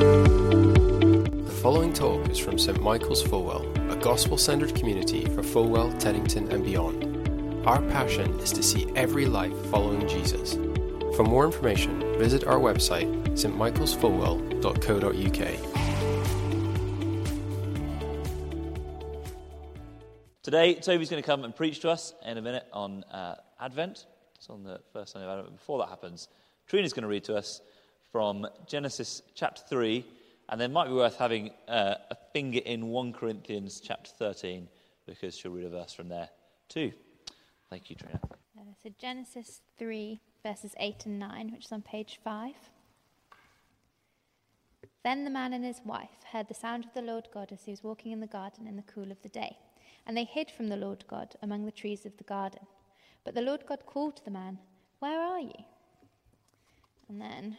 The following talk is from St Michael's Fulwell, a gospel centered community for Fulwell, Teddington, and beyond. Our passion is to see every life following Jesus. For more information, visit our website, stmichaelsfulwell.co.uk. Today, Toby's going to come and preach to us in a minute on uh, Advent. It's on the first Sunday of Advent. Before that happens, Trina's going to read to us from Genesis chapter 3, and then might be worth having uh, a finger in 1 Corinthians chapter 13, because she'll read a verse from there too. Thank you, Trina. Uh, so Genesis 3, verses 8 and 9, which is on page 5. Then the man and his wife heard the sound of the Lord God as he was walking in the garden in the cool of the day. And they hid from the Lord God among the trees of the garden. But the Lord God called to the man, Where are you? And then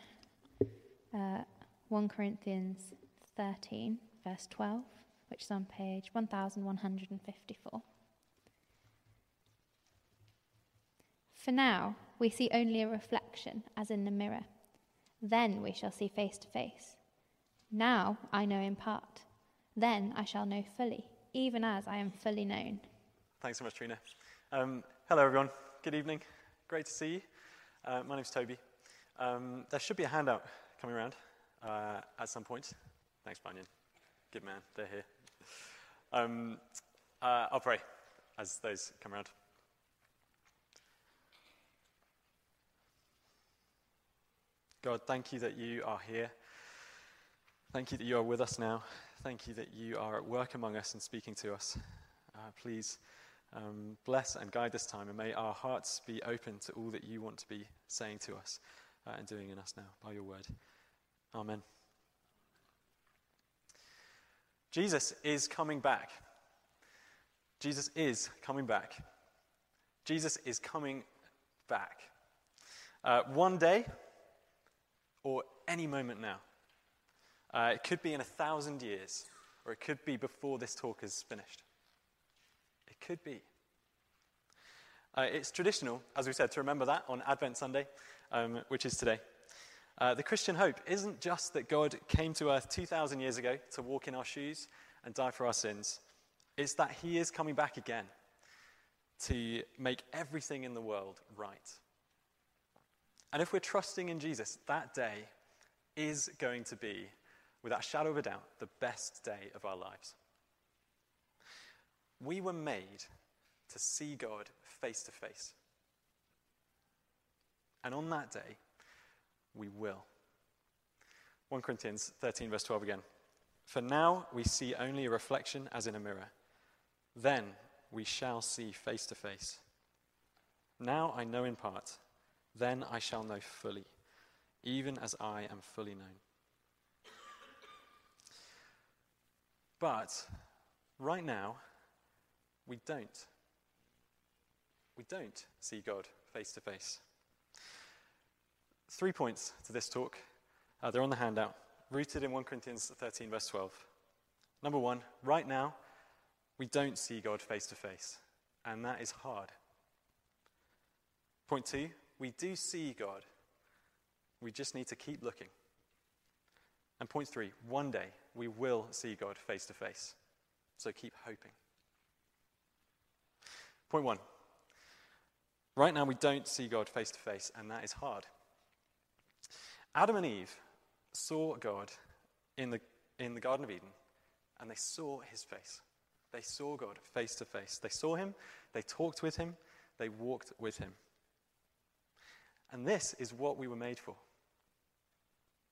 uh, 1 Corinthians 13, verse 12, which is on page 1154. For now, we see only a reflection, as in the mirror. Then we shall see face to face. Now I know in part. Then I shall know fully even as I am fully known. Thanks so much, Trina. Um, hello, everyone. Good evening. Great to see you. Uh, my name's Toby. Um, there should be a handout coming around uh, at some point. Thanks, Bunyan. Good man. They're here. Um, uh, I'll pray as those come around. God, thank you that you are here. Thank you that you are with us now. Thank you that you are at work among us and speaking to us. Uh, please um, bless and guide this time, and may our hearts be open to all that you want to be saying to us uh, and doing in us now by your word. Amen. Jesus is coming back. Jesus is coming back. Jesus is coming back. Uh, one day or any moment now. Uh, it could be in a thousand years, or it could be before this talk is finished. It could be. Uh, it's traditional, as we said, to remember that on Advent Sunday, um, which is today. Uh, the Christian hope isn't just that God came to earth 2,000 years ago to walk in our shoes and die for our sins, it's that He is coming back again to make everything in the world right. And if we're trusting in Jesus, that day is going to be without a shadow of a doubt, the best day of our lives. We were made to see God face to face. And on that day, we will. 1 Corinthians 13, verse 12 again. For now we see only a reflection as in a mirror. Then we shall see face to face. Now I know in part. Then I shall know fully, even as I am fully known. But right now, we don't. We don't see God face to face. Three points to this talk. Uh, they're on the handout, rooted in 1 Corinthians 13, verse 12. Number one, right now, we don't see God face to face, and that is hard. Point two, we do see God. We just need to keep looking. And point three, one day we will see God face to face. So keep hoping. Point one. Right now we don't see God face to face, and that is hard. Adam and Eve saw God in the, in the Garden of Eden, and they saw his face. They saw God face to face. They saw him, they talked with him, they walked with him. And this is what we were made for.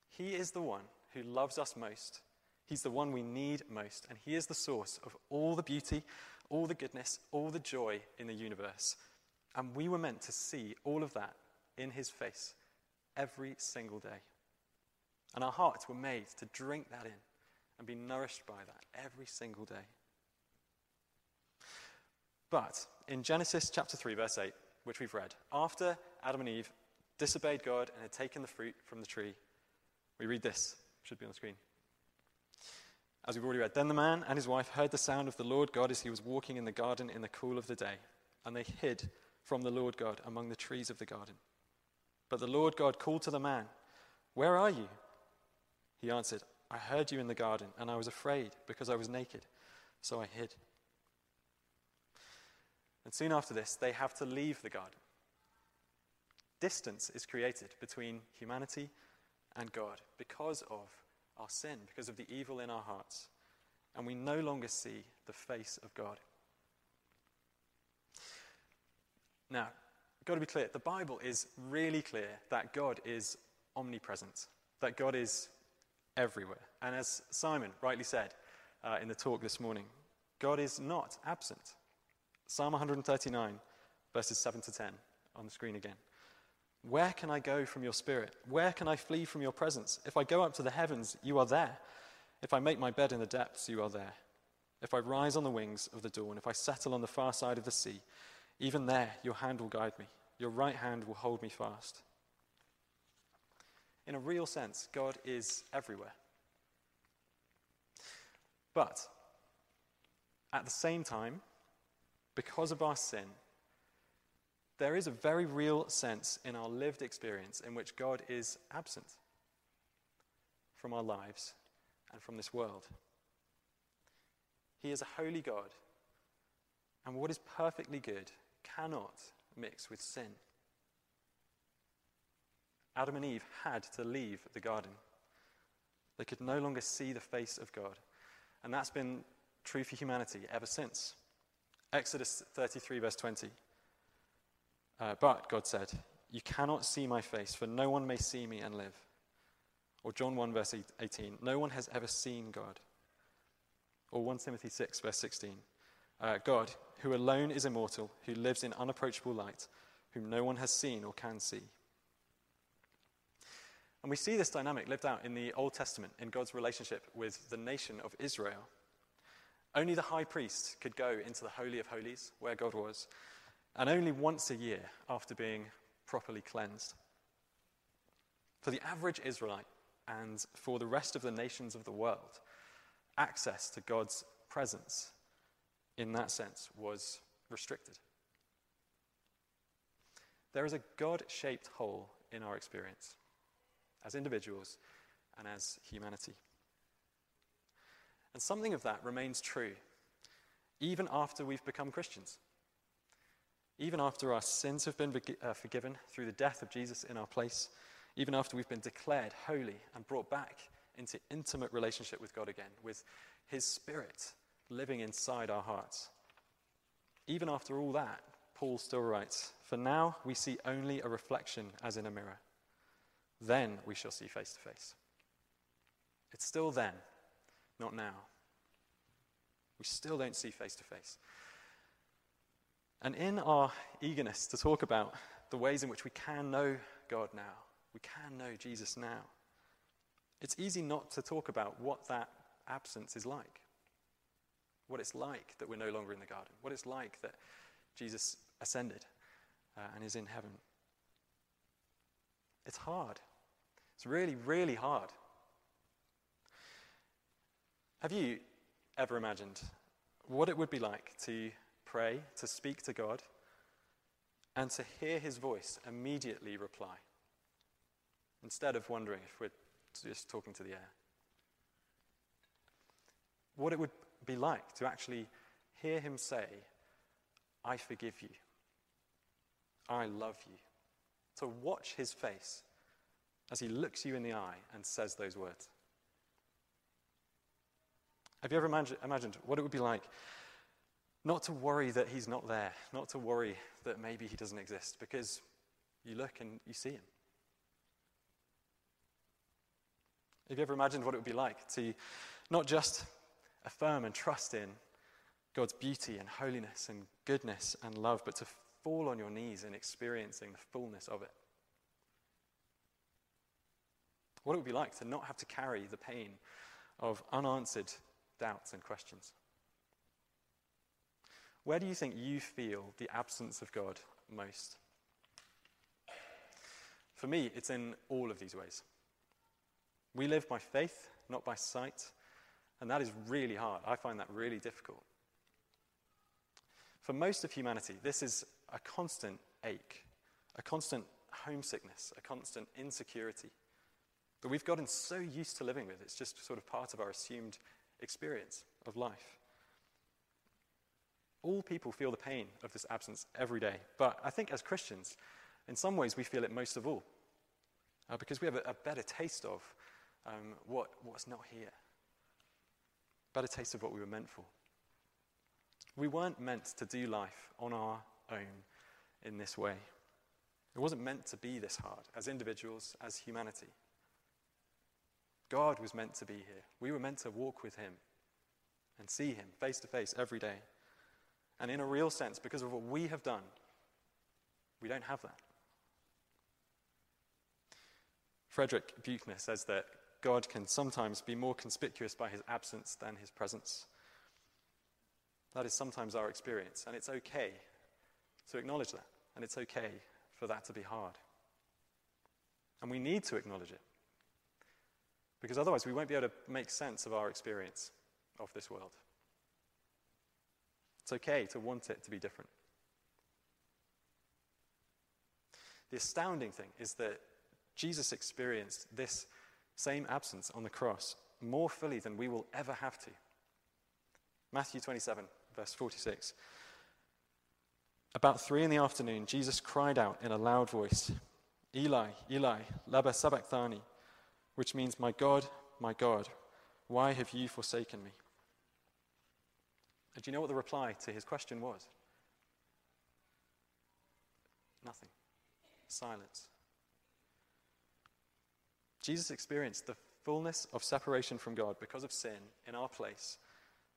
He is the one who loves us most. He's the one we need most, and He is the source of all the beauty, all the goodness, all the joy in the universe. And we were meant to see all of that in His face every single day. And our hearts were made to drink that in and be nourished by that every single day. But in Genesis chapter 3, verse 8, which we've read, after Adam and Eve disobeyed God and had taken the fruit from the tree, we read this should be on the screen. As we've already read, then the man and his wife heard the sound of the Lord God as he was walking in the garden in the cool of the day, and they hid from the Lord God among the trees of the garden. But the Lord God called to the man, Where are you? He answered, I heard you in the garden, and I was afraid because I was naked, so I hid. And soon after this, they have to leave the garden. Distance is created between humanity and God because of our sin, because of the evil in our hearts. And we no longer see the face of God. Now, got to be clear the Bible is really clear that God is omnipresent, that God is everywhere. And as Simon rightly said uh, in the talk this morning, God is not absent. Psalm 139, verses 7 to 10, on the screen again. Where can I go from your spirit? Where can I flee from your presence? If I go up to the heavens, you are there. If I make my bed in the depths, you are there. If I rise on the wings of the dawn, if I settle on the far side of the sea, even there your hand will guide me, your right hand will hold me fast. In a real sense, God is everywhere. But at the same time, because of our sin, there is a very real sense in our lived experience in which God is absent from our lives and from this world. He is a holy God, and what is perfectly good cannot mix with sin. Adam and Eve had to leave the garden. They could no longer see the face of God. And that's been true for humanity ever since. Exodus 33, verse 20. Uh, but, God said, You cannot see my face, for no one may see me and live. Or John 1, verse 18. No one has ever seen God. Or 1 Timothy 6, verse 16. Uh, God, who alone is immortal, who lives in unapproachable light, whom no one has seen or can see. And we see this dynamic lived out in the Old Testament in God's relationship with the nation of Israel. Only the high priest could go into the Holy of Holies, where God was, and only once a year after being properly cleansed. For the average Israelite and for the rest of the nations of the world, access to God's presence in that sense was restricted. There is a God shaped hole in our experience as individuals and as humanity. And something of that remains true even after we've become Christians. Even after our sins have been uh, forgiven through the death of Jesus in our place, even after we've been declared holy and brought back into intimate relationship with God again, with His Spirit living inside our hearts. Even after all that, Paul still writes, For now we see only a reflection as in a mirror. Then we shall see face to face. It's still then, not now. We still don't see face to face. And in our eagerness to talk about the ways in which we can know God now, we can know Jesus now, it's easy not to talk about what that absence is like. What it's like that we're no longer in the garden. What it's like that Jesus ascended uh, and is in heaven. It's hard. It's really, really hard. Have you ever imagined what it would be like to pray, to speak to God, and to hear his voice immediately reply, instead of wondering if we're just talking to the air? What it would be like to actually hear him say, I forgive you, I love you, to watch his face as he looks you in the eye and says those words. Have you ever imagine, imagined what it would be like not to worry that he's not there, not to worry that maybe he doesn't exist, because you look and you see him? Have you ever imagined what it would be like to not just affirm and trust in God's beauty and holiness and goodness and love, but to fall on your knees in experiencing the fullness of it? What it would be like to not have to carry the pain of unanswered doubts and questions. Where do you think you feel the absence of God most? For me, it's in all of these ways. We live by faith, not by sight, and that is really hard. I find that really difficult. For most of humanity, this is a constant ache, a constant homesickness, a constant insecurity. that we've gotten so used to living with. It's just sort of part of our assumed experience of life. All people feel the pain of this absence every day. But I think as Christians, in some ways, we feel it most of all uh, because we have a, a better taste of um, what, what's not here, better taste of what we were meant for. We weren't meant to do life on our own in this way. It wasn't meant to be this hard as individuals, as humanity. God was meant to be here. We were meant to walk with Him and see Him face to face every day. And in a real sense, because of what we have done, we don't have that. Frederick Buechner says that God can sometimes be more conspicuous by his absence than his presence. That is sometimes our experience, and it's okay to acknowledge that, and it's okay for that to be hard. And we need to acknowledge it, because otherwise we won't be able to make sense of our experience of this world. It's okay to want it to be different. The astounding thing is that Jesus experienced this same absence on the cross more fully than we will ever have to. Matthew 27, verse 46. About three in the afternoon, Jesus cried out in a loud voice, Eli, Eli, lama sabachthani, which means, My God, my God, why have you forsaken me? And do you know what the reply to his question was? Nothing. Silence. Jesus experienced the fullness of separation from God because of sin in our place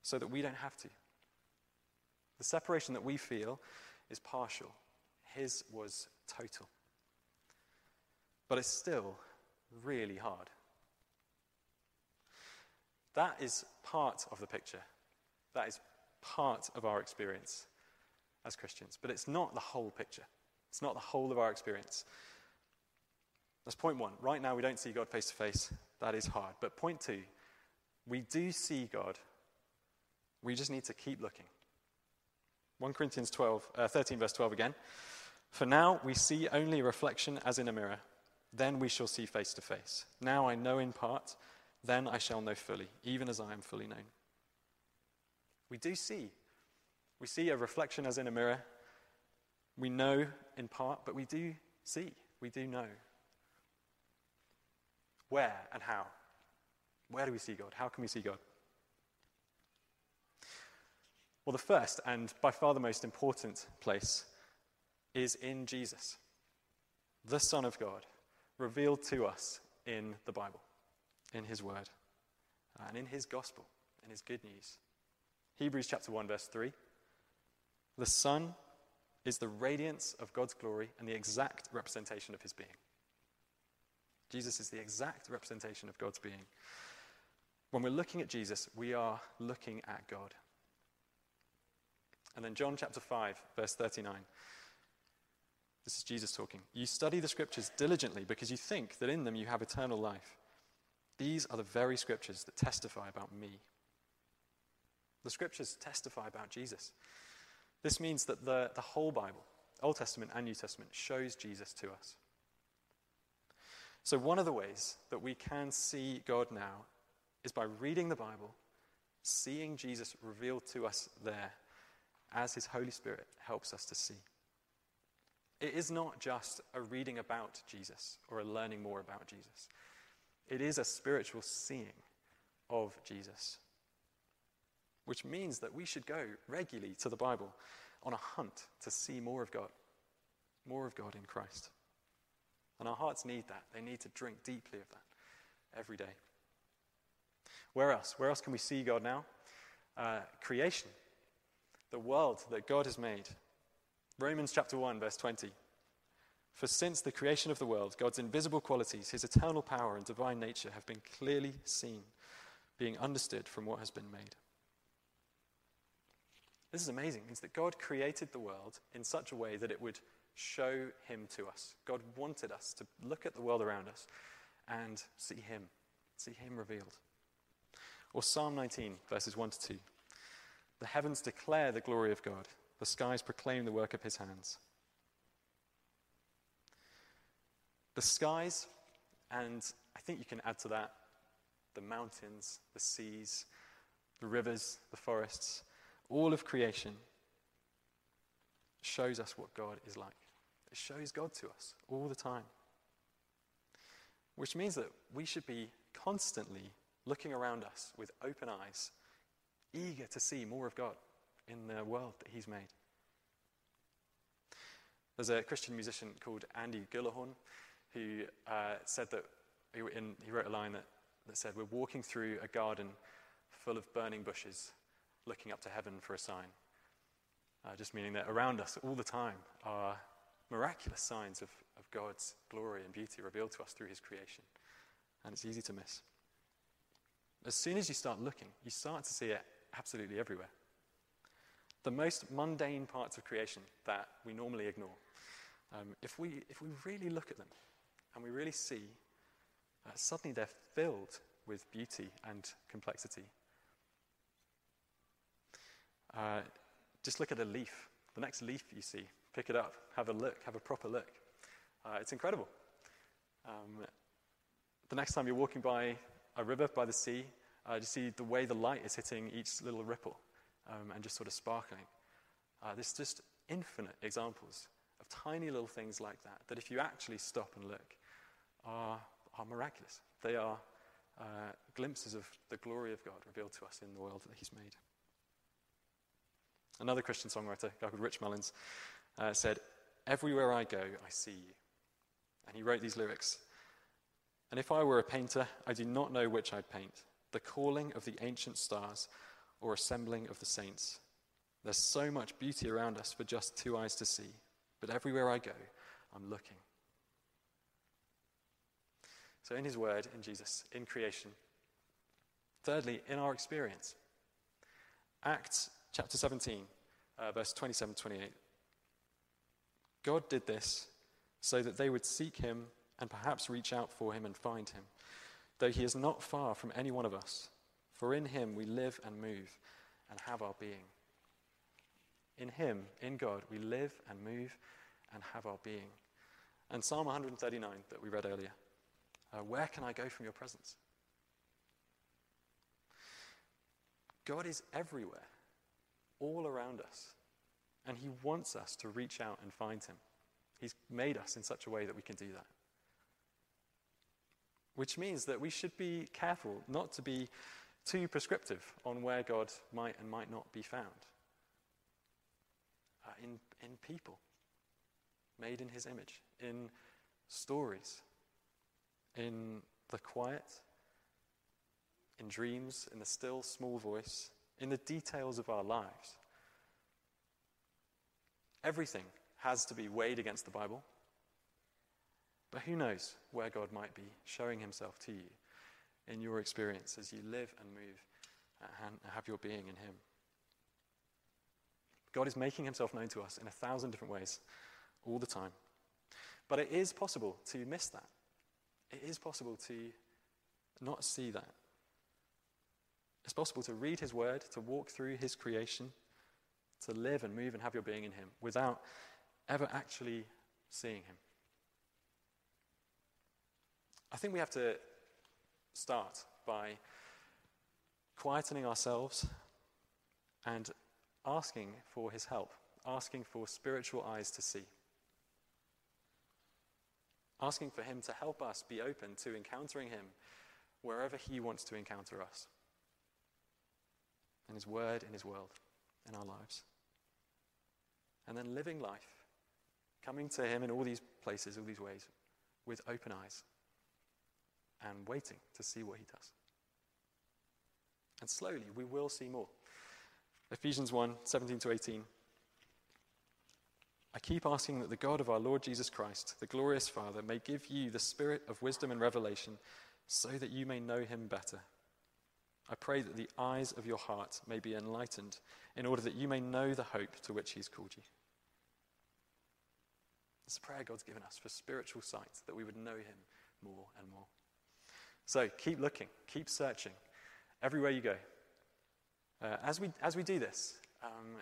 so that we don't have to. The separation that we feel is partial, His was total. But it's still really hard. That is part of the picture. That is part of our experience as Christians, but it's not the whole picture. It's not the whole of our experience. That's point one. Right now, we don't see God face to face. That is hard. But point two, we do see God. We just need to keep looking. 1 Corinthians 12, uh, 13, verse 12 again. For now we see only a reflection as in a mirror. Then we shall see face to face. Now I know in part, then I shall know fully, even as I am fully known. We do see. We see a reflection as in a mirror. We know in part, but we do see. We do know. Where and how? Where do we see God? How can we see God? Well, the first and by far the most important place is in Jesus, the Son of God, revealed to us in the Bible, in His Word, uh, and in His Gospel, in His good news. Hebrews chapter 1, verse 3. The Son is the radiance of God's glory and the exact representation of His being. Jesus is the exact representation of God's being. When we're looking at Jesus, we are looking at God. And then John chapter 5, verse 39. This is Jesus talking. You study the scriptures diligently because you think that in them you have eternal life. These are the very scriptures that testify about me. The scriptures testify about Jesus. This means that the, the whole Bible, Old Testament and New Testament, shows Jesus to us. So, one of the ways that we can see God now is by reading the Bible, seeing Jesus revealed to us there as His Holy Spirit helps us to see. It is not just a reading about Jesus or a learning more about Jesus, it is a spiritual seeing of Jesus, which means that we should go regularly to the Bible on a hunt to see more of God, more of God in Christ. And our hearts need that. They need to drink deeply of that every day. Where else? Where else can we see God now? Uh, creation, the world that God has made. Romans chapter 1, verse 20. For since the creation of the world, God's invisible qualities, his eternal power and divine nature have been clearly seen, being understood from what has been made. This is amazing. It means that God created the world in such a way that it would show him to us. God wanted us to look at the world around us and see him, see him revealed. Or Psalm 19, verses 1 to 2. The heavens declare the glory of God, the skies proclaim the work of his hands. The skies and I think you can add to that the mountains, the seas, the rivers, the forests, all of creation shows us what God is like. It shows God to us all the time. Which means that we should be constantly looking around us with open eyes, eager to see more of God in the world that He's made. There's a Christian musician called Andy Gullahorn who uh, said that, he, in, he wrote a line that, that said, We're walking through a garden full of burning bushes, looking up to heaven for a sign. Uh, just meaning that around us all the time are miraculous signs of, of God's glory and beauty revealed to us through His creation. And it's easy to miss. As soon as you start looking, you start to see it absolutely everywhere. The most mundane parts of creation that we normally ignore, um, if, we, if we really look at them and we really see, uh, suddenly they're filled with beauty and complexity. Uh, just look at a leaf. The next leaf you see, pick it up, have a look, have a proper look. Uh, it's incredible. Um, the next time you're walking by a river, by the sea, uh, you see the way the light is hitting each little ripple um, and just sort of sparkling. Uh, there's just infinite examples of tiny little things like that, that if you actually stop and look, are, are miraculous. They are uh, glimpses of the glory of God revealed to us in the world that He's made. Another Christian songwriter, a guy called Rich Mullins, uh, said, Everywhere I go, I see you. And he wrote these lyrics And if I were a painter, I do not know which I'd paint the calling of the ancient stars or assembling of the saints. There's so much beauty around us for just two eyes to see, but everywhere I go, I'm looking. So, in His Word, in Jesus, in creation. Thirdly, in our experience. Acts chapter 17, uh, verse 27 28. God did this so that they would seek him and perhaps reach out for him and find him, though he is not far from any one of us. For in him we live and move and have our being. In him, in God, we live and move and have our being. And Psalm 139 that we read earlier uh, Where can I go from your presence? God is everywhere all around us. And He wants us to reach out and find Him. He's made us in such a way that we can do that. Which means that we should be careful not to be too prescriptive on where God might and might not be found. Uh, in, in people, made in His image, in stories, in the quiet, in dreams, in the still small voice, in the details of our lives. Everything has to be weighed against the Bible. But who knows where God might be showing himself to you in your experience as you live and move and have your being in him. God is making himself known to us in a thousand different ways all the time. But it is possible to miss that. It is possible to not see that. It's possible to read His Word, to walk through His creation, to live and move and have your being in Him without ever actually seeing Him. I think we have to start by quietening ourselves and asking for His help, asking for spiritual eyes to see. Asking for Him to help us be open to encountering Him wherever He wants to encounter us in His Word, in His world, in our lives. And then living life, coming to Him in all these places, all these ways, with open eyes and waiting to see what He does. And slowly we will see more. Ephesians 1 17 to 18. I keep asking that the God of our Lord Jesus Christ, the glorious Father, may give you the spirit of wisdom and revelation so that you may know him better I pray that the eyes of your heart may be enlightened in order that you may know the hope to which He's called you. It's a prayer God's given us for spiritual sight, that we would know Him more and more. So keep looking, keep searching, everywhere you go. Uh, as, we, as we do this, um,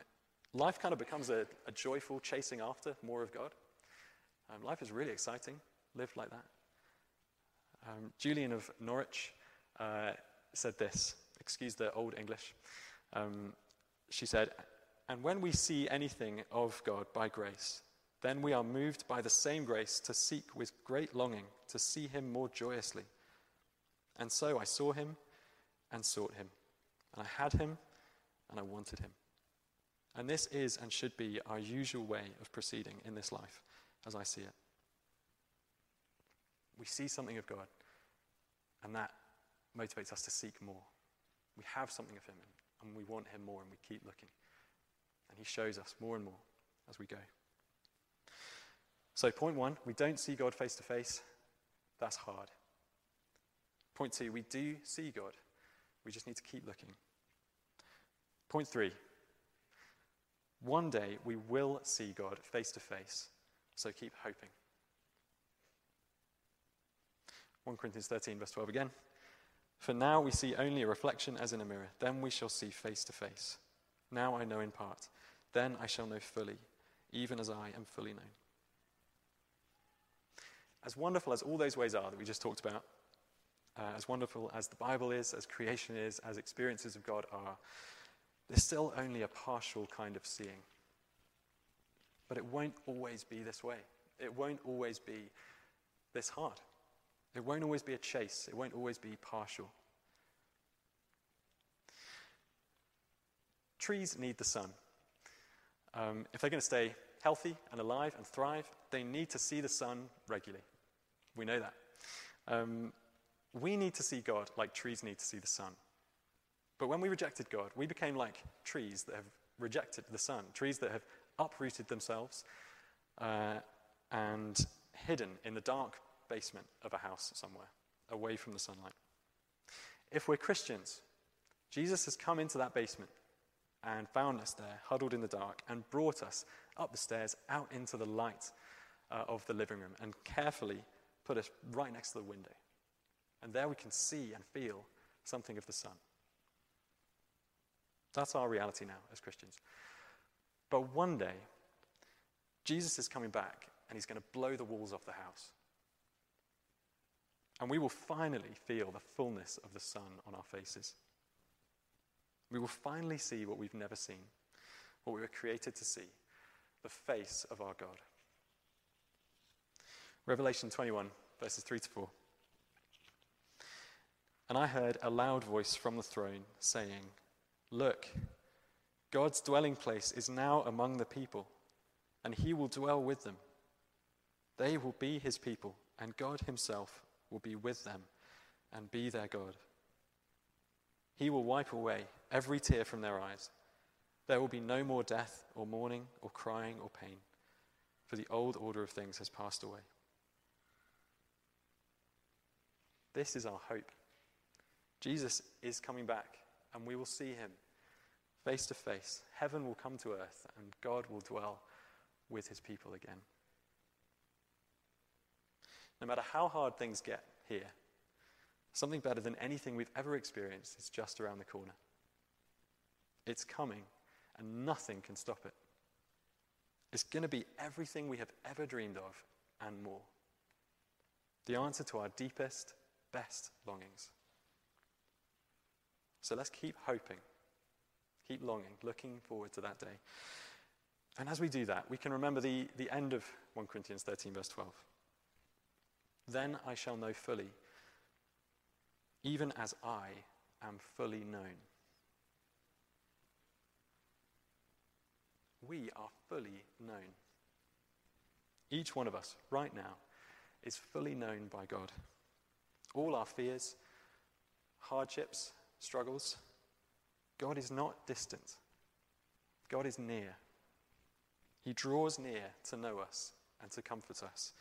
life kind of becomes a, a, joyful chasing after more of God. Um, life is really exciting, lived like that. Um, Julian of Norwich uh, said this, excuse the old English. Um, she said, And when we see anything of God by grace, then we are moved by the same grace to seek with great longing to see him more joyously. And so I saw him and sought him, and I had him and I wanted him. And this is and should be our usual way of proceeding in this life, as I see it. We see something of God, and that motivates us to seek more. We have something of Him, and we want Him more, and we keep looking. And He shows us more and more as we go. So, point one, we don't see God face to face. That's hard. Point two, we do see God. We just need to keep looking. Point three, one day we will see God face to face. So keep hoping. 1 Corinthians 13, verse 12 again. For now we see only a reflection as in a mirror. Then we shall see face to face. Now I know in part. Then I shall know fully, even as I am fully known. As wonderful as all those ways are that we just talked about, uh, as wonderful as the Bible is, as creation is, as experiences of God are, there's still only a partial kind of seeing. But it won't always be this way. It won't always be this hard. It won't always be a chase, it won't always be partial. Trees need the sun. Um, if they're going to stay healthy and alive and thrive, they need to see the sun regularly. We know that. Um, we need to see God like trees need to see the sun. But when we rejected God, we became like trees that have rejected the sun, trees that have uprooted themselves uh, and hidden in the dark basement of a house somewhere, away from the sunlight. If we're Christians, Jesus has come into that basement and found us there, huddled in the dark, and brought us up the stairs out into the light uh, of the living room and carefully put us right next to the window. And there we can see and feel something of the sun. That's our reality now as Christians. But one day, Jesus is coming back and he's going to blow the walls off the house. And we will finally feel the fullness of the sun on our faces. We will finally see what we've never seen, what we were created to see the face of our God. Revelation 21, verses 3 to 4. And I heard a loud voice from the throne saying, Look, God's dwelling place is now among the people, and he will dwell with them. They will be his people, and God himself will be with them and be their God. He will wipe away every tear from their eyes. There will be no more death, or mourning, or crying, or pain, for the old order of things has passed away. This is our hope. Jesus is coming back, and we will see him face to face. Heaven will come to earth, and God will dwell with his people again. No matter how hard things get here, something better than anything we've ever experienced is just around the corner. It's coming, and nothing can stop it. It's going to be everything we have ever dreamed of and more. The answer to our deepest, best longings. So let's keep hoping, keep longing, looking forward to that day. And as we do that, we can remember the, the end of 1 Corinthians 13, verse 12. Then I shall know fully, even as I am fully known. We are fully known. Each one of us, right now, is fully known by God. All our fears, hardships, struggles, God is not distant. God is near. He draws near to know us and to comfort us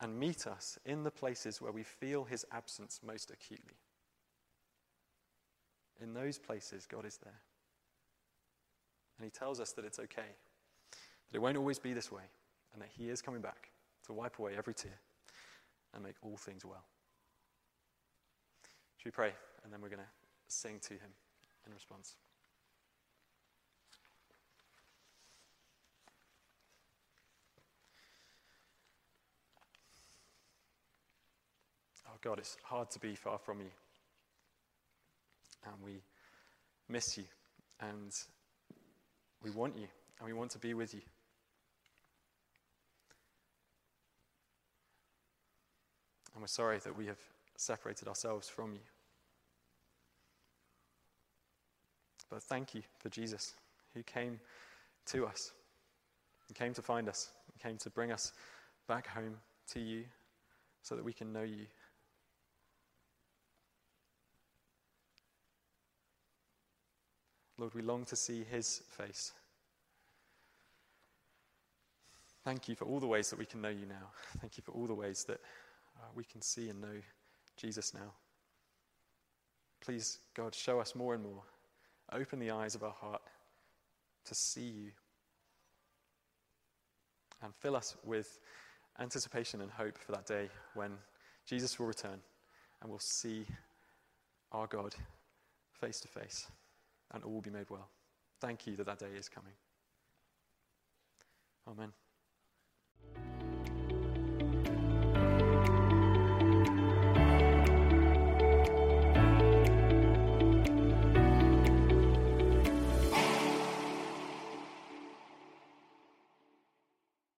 and meet us in the places where we feel his absence most acutely. In those places, God is there. And he tells us that it's okay, that it won't always be this way, and that he is coming back to wipe away every tear and make all things well. Should we pray? And then we're going to sing to him in response. God, it's hard to be far from you. And we miss you. And we want you. And we want to be with you. And we're sorry that we have separated ourselves from you. But thank you for Jesus, who came to us, He came to find us, He came to bring us back home to you so that we can know you. Lord, we long to see His face. Thank you for all the ways that we can know you now. Thank you for all the ways that uh, we can see and know Jesus now. Please, God, show us more and more. Open the eyes of our heart to see you. And fill us with anticipation and hope for that day when Jesus will return and we'll see our God face to face and all will be made well. Thank you that that day is coming. Amen.